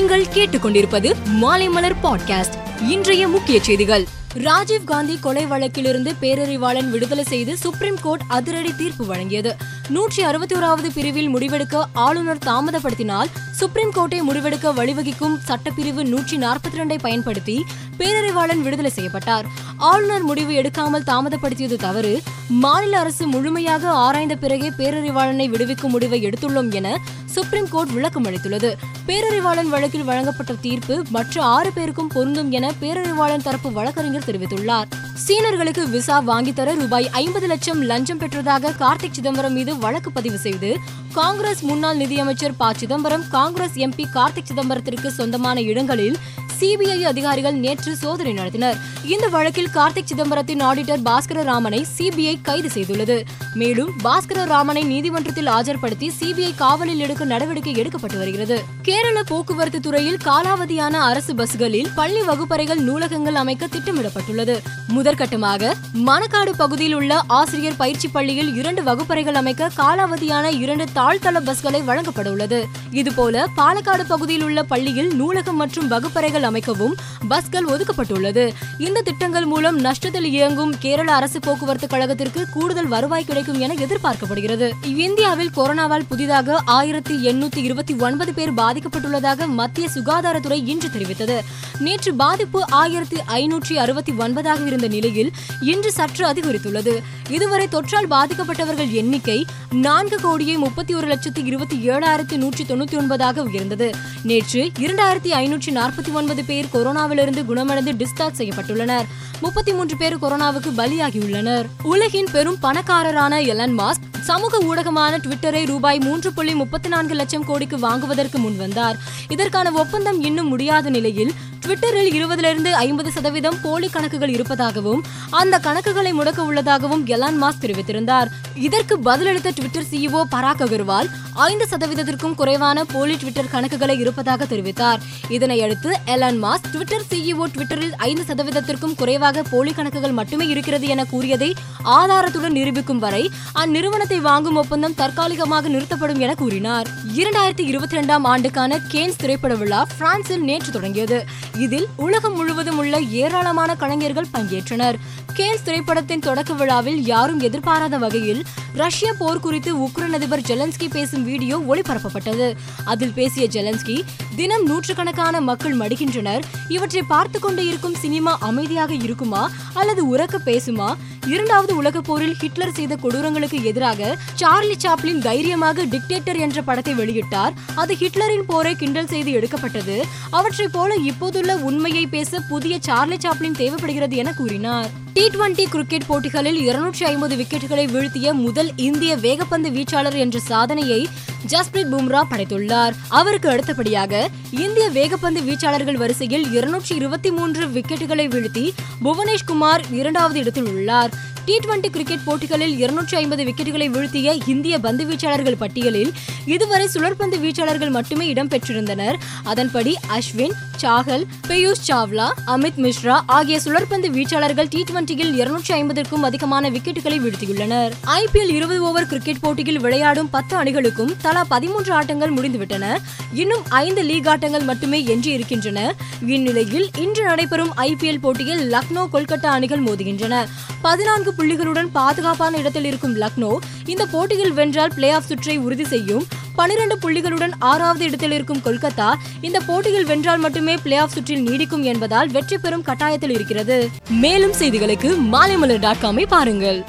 நீங்கள் கேட்டுக்கொண்டிருப்பது மாலைமலர் பாட்காஸ்ட். இன்றைய முக்கிய செய்திகள். ராஜீவ் காந்தி கொலை வழக்கிலிருந்து பேரறிவாளன் விடுதலை செய்து சுப்ரீம் கோர்ட் அதிரடி தீர்ப்பு வழங்கியது. நூற்றி அறுபத்தி ஓராவது பிரிவில் முடிவெடுக்க ஆளுநர் தாமதப்படுத்தினால் சுப்ரீம் கோர்ட்டை முடிவெடுக்க வழிவகுக்கும் சட்டப்பிரிவு நூற்றி நாற்பத்தி ரெண்டை பயன்படுத்தி பேரறிவாளன் விடுதலை செய்யப்பட்டார். ஆளுநர் முடிவு எடுக்காமல் தாமதப்படுத்தியது தவறு. மாநில அரசு முழுமையாக ஆராய்ந்த பிறகே பேரறிவாளனை விடுவிக்கும் முடிவை எடுத்துள்ளோம் என சுப்ரீம் கோர்ட் விளக்கம் அளித்துள்ளது. பேரறிவாளன் வழக்கில் வழங்கப்பட்ட தீர்ப்பு மற்ற ஆறு பேருக்கும் பொருந்தும் என பேரறிவாளன் தரப்பு வழக்கறிஞர் தெரிவித்துள்ளார். சீனர்களுக்கு விசா வாங்கித்தர ரூபாய் ஐம்பது லட்சம் லஞ்சம் பெற்றதாக கார்த்திக் சிதம்பரம் மீது வழக்கு பதிவு செய்து காங்கிரஸ் முன்னாள் நிதியமைச்சர் ப. சிதம்பரம் காங்கிரஸ் எம்பி கார்த்திக் சிதம்பரத்திற்கு சொந்தமான இடங்களில் சிபிஐ அதிகாரிகள் நேற்று சோதனை நடத்தினர். இந்த வழக்கில் கார்த்திக் சிதம்பரத்தின் ஆடிட்டர் பாஸ்கர ராமனை சிபிஐ கைது செய்துள்ளது. மேலும் பாஸ்கர ராமனை நீதிமன்றத்தில் ஆஜர்படுத்தி சிபிஐ காவலில் எடுக்க நடவடிக்கை எடுக்கப்பட்டு வருகிறது. கேரள போக்குவரத்து துறையில் காலாவதியான அரசு பஸ்களில் பள்ளி வகுப்பறைகள் நூலகங்கள் அமைக்க திட்டமிடப்பட்டுள்ளது. முதற்கட்டமாக மணக்காடு பகுதியில் உள்ள ஆசிரியர் பயிற்சி பள்ளியில் இரண்டு வகுப்பறைகள் அமைக்க காலாவதியான இரண்டு தாழ்த்தள பஸ்களை வழங்கப்பட உள்ளது. இதுபோல பாலக்காடு பகுதியில் உள்ள பள்ளியில் நூலகம் மற்றும் வகுப்பறைகள் அமைக்கவும் பஸ்கள் ஒதுக்கப்பட்டுள்ளது. இந்த திட்டங்கள் மூலம் நஷ்டத்தில் இயங்கும் கேரள அரசு போக்குவரத்து கழகத்திற்கு கூடுதல் வருவாய் கிடைக்கும் கிடைக்கும் என எதிர்பார்க்கப்படுகிறது. இந்தியாவில் கொரோனாவால் புதிதாக ஆயிரத்தி எண்ணூத்தி இருபத்தி ஒன்பது பேர் பாதிக்கப்பட்டுள்ளதாக மத்திய சுகாதாரத்துறை இன்று தெரிவித்தது. நேற்று பாதிப்பு ஆயிரத்தி ஐநூற்றி அறுபத்தி ஒன்பதாக இருந்த நிலையில் இன்று சற்று அதிகரித்துள்ளது. இதுவரை தொற்றால் பாதிக்கப்பட்டவர்கள் எண்ணிக்கை நான்கு கோடியே முப்பத்தி ஒரு லட்சத்தி இருபத்தி ஏழாயிரத்தி நூற்றி தொண்ணூத்தி ஒன்பதாக உயர்ந்தது. நேற்று இரண்டாயிரத்தி ஐநூற்றி நாற்பத்தி ஒன்பது பேர் கொரோனாவிலிருந்து குணமடைந்து டிஸ்சார்ஜ் செய்யப்பட்டுள்ளனர். முப்பத்தி மூன்று பேர் கொரோனாவுக்கு பலியாகியுள்ளனர். உலகின் பெரும் பணக்காரரான எலன் மாஸ்க் சமூக ஊடகமான ட்விட்டரை ரூபாய் மூன்று புள்ளி முப்பத்தி நான்கு லட்சம் கோடிக்கு வாங்குவதற்கு முன்வந்தார் இதற்கான ஒப்பந்தம் இன்னும் முடியாத நிலையில் ட்விட்டரில் இருபதிலிருந்து ஐம்பது சதவீதம் போலி கணக்குகள் இருப்பதாகவும் அந்த கணக்குகளை முடக்க உள்ளதாகவும் எலான் மாஸ் தெரிவித்திருந்தார். இதற்கு பதிலளித்த ட்விட்டர் சிஇஓ பராக் அகர்வால் ஐந்து சதவீதத்திற்கும் குறைவான போலி ட்விட்டர் கணக்குகளை இருப்பதாக தெரிவித்தார். இதனையடுத்து எலான் மாஸ் ட்விட்டர் சிஇஓ ட்விட்டரில் ஐந்து சதவீதத்திற்கும் குறைவாக போலி கணக்குகள் மட்டுமே இருக்கிறது என கூறியதை ஆதாரத்துடன் நிரூபிக்கும் வரை அந்நிறுவனத்தை வாங்கும் ஒப்பந்தம் தற்காலிகமாக நிறுத்தப்படும் என கூறினார். இரண்டாயிரத்தி இருபத்தி இரண்டாம் ஆண்டுக்கான கேன்ஸ் திரைப்பட விழா பிரான்சில் நேற்று தொடங்கியது. இதில் உலகம் முழுவதும் உள்ள ஏராளமான கலைஞர்கள் பங்கேற்றனர். கேன்ஸ் திரைப்படத்தின் தொடக்க விழாவில் யாரும் எதிர்பாராத வகையில் ரஷ்ய போர் குறித்து உக்ரைன் அதிபர் ஜெலன்ஸ்கி பேசும் வீடியோ ஒளிபரப்பப்பட்டது. அதில் பேசிய ஜெலன்ஸ்கி தினம் நூற்றுக்கணக்கான மக்கள் மடிக்கின்றனர் இவற்றை பார்த்து கொண்டு இருக்கும் சினிமா அமைதியாக இருக்குமா? அல்லது உறக்க பேசுமா? இரண்டாவது உலக போரில் ஹிட்லர் செய்த கொடூரங்களுக்கு எதிராக சார்லி சாப்ளின் தைரியமாக டிக்டேட்டர் என்ற படத்தை வெளியிட்டார். அது ஹிட்லரின் போரை கிண்டல் செய்து எடுக்கப்பட்டது. அவற்றைப் போல இப்போது மறைந்துள்ள உண்மையை பேச புதிய சார்லி சாப்ளின் தேவைப்படுகிறது என கூறினார். டி டுவெண்டி கிரிக்கெட் போட்டிகளில் இருநூற்றி ஐம்பது விக்கெட்டுகளை வீழ்த்திய முதல் இந்திய வேகப்பந்து வீச்சாளர் என்ற சாதனையை ஜஸ்பிரீத் பும்ரா படைத்துள்ளார். அவருக்கு அடுத்தபடியாக இந்திய வேகப்பந்து வீச்சாளர்கள் வரிசையில் இருநூற்றி இருபத்தி மூன்று விக்கெட்டுகளை வீழ்த்தி புவனேஷ்குமார் இரண்டாவது இடத்தில் உள்ளார். டி டுவெண்டி கிரிக்கெட் போட்டிகளில் இருநூற்றி ஐம்பது விக்கெட்டுகளை வீழ்த்திய இந்திய பந்து வீச்சாளர்கள் பட்டியலில் இதுவரை சுழற்பந்து வீச்சாளர்கள் மட்டுமே இடம்பெற்றிருந்தனர் அதன்படி அஸ்வின் சாகல் பியூஷ் சாவ்லா அமித் மிஸ்ரா ஆகிய சுழற்பந்து வீச்சாளர்கள் டி டுவெண்டியில் இருநூற்றி ஐம்பதற்கும் அதிகமான விக்கெட்டுகளை வீழ்த்தியுள்ளனர். ஐபிஎல் இருபது ஓவர் கிரிக்கெட் போட்டியில் விளையாடும் பத்து அணிகளுக்கும் தலா பதிமூன்று ஆட்டங்கள் முடிந்துவிட்டன. இன்னும் ஐந்து லீக் ஆட்டங்கள் மட்டுமே எஞ்சியிருக்கின்றன. இந்நிலையில் இன்று நடைபெறும் ஐபிஎல் போட்டியில் லக்னோ கொல்கத்தா அணிகள் மோதுகின்றன. பதினான்கு புள்ளிகளுடன் பாதுகாப்பான இடத்தில் இருக்கும் லக்னோ இந்த போட்டியில் வென்றால் பிளே ஆஃப் சுற்றை உறுதி செய்யும். பனிரெண்டு புள்ளிகளுடன் ஆறாவது இடத்தில் இருக்கும் கொல்கத்தா இந்த போட்டியில் வென்றால் மட்டுமே பிளே ஆஃப் சுற்றில் நீடிக்கும் என்பதால் வெற்றி பெறும் கட்டாயத்தில் இருக்கிறது. மேலும் செய்திகளுக்கு மாலைமலர் டாட் காமை பாருங்கள்.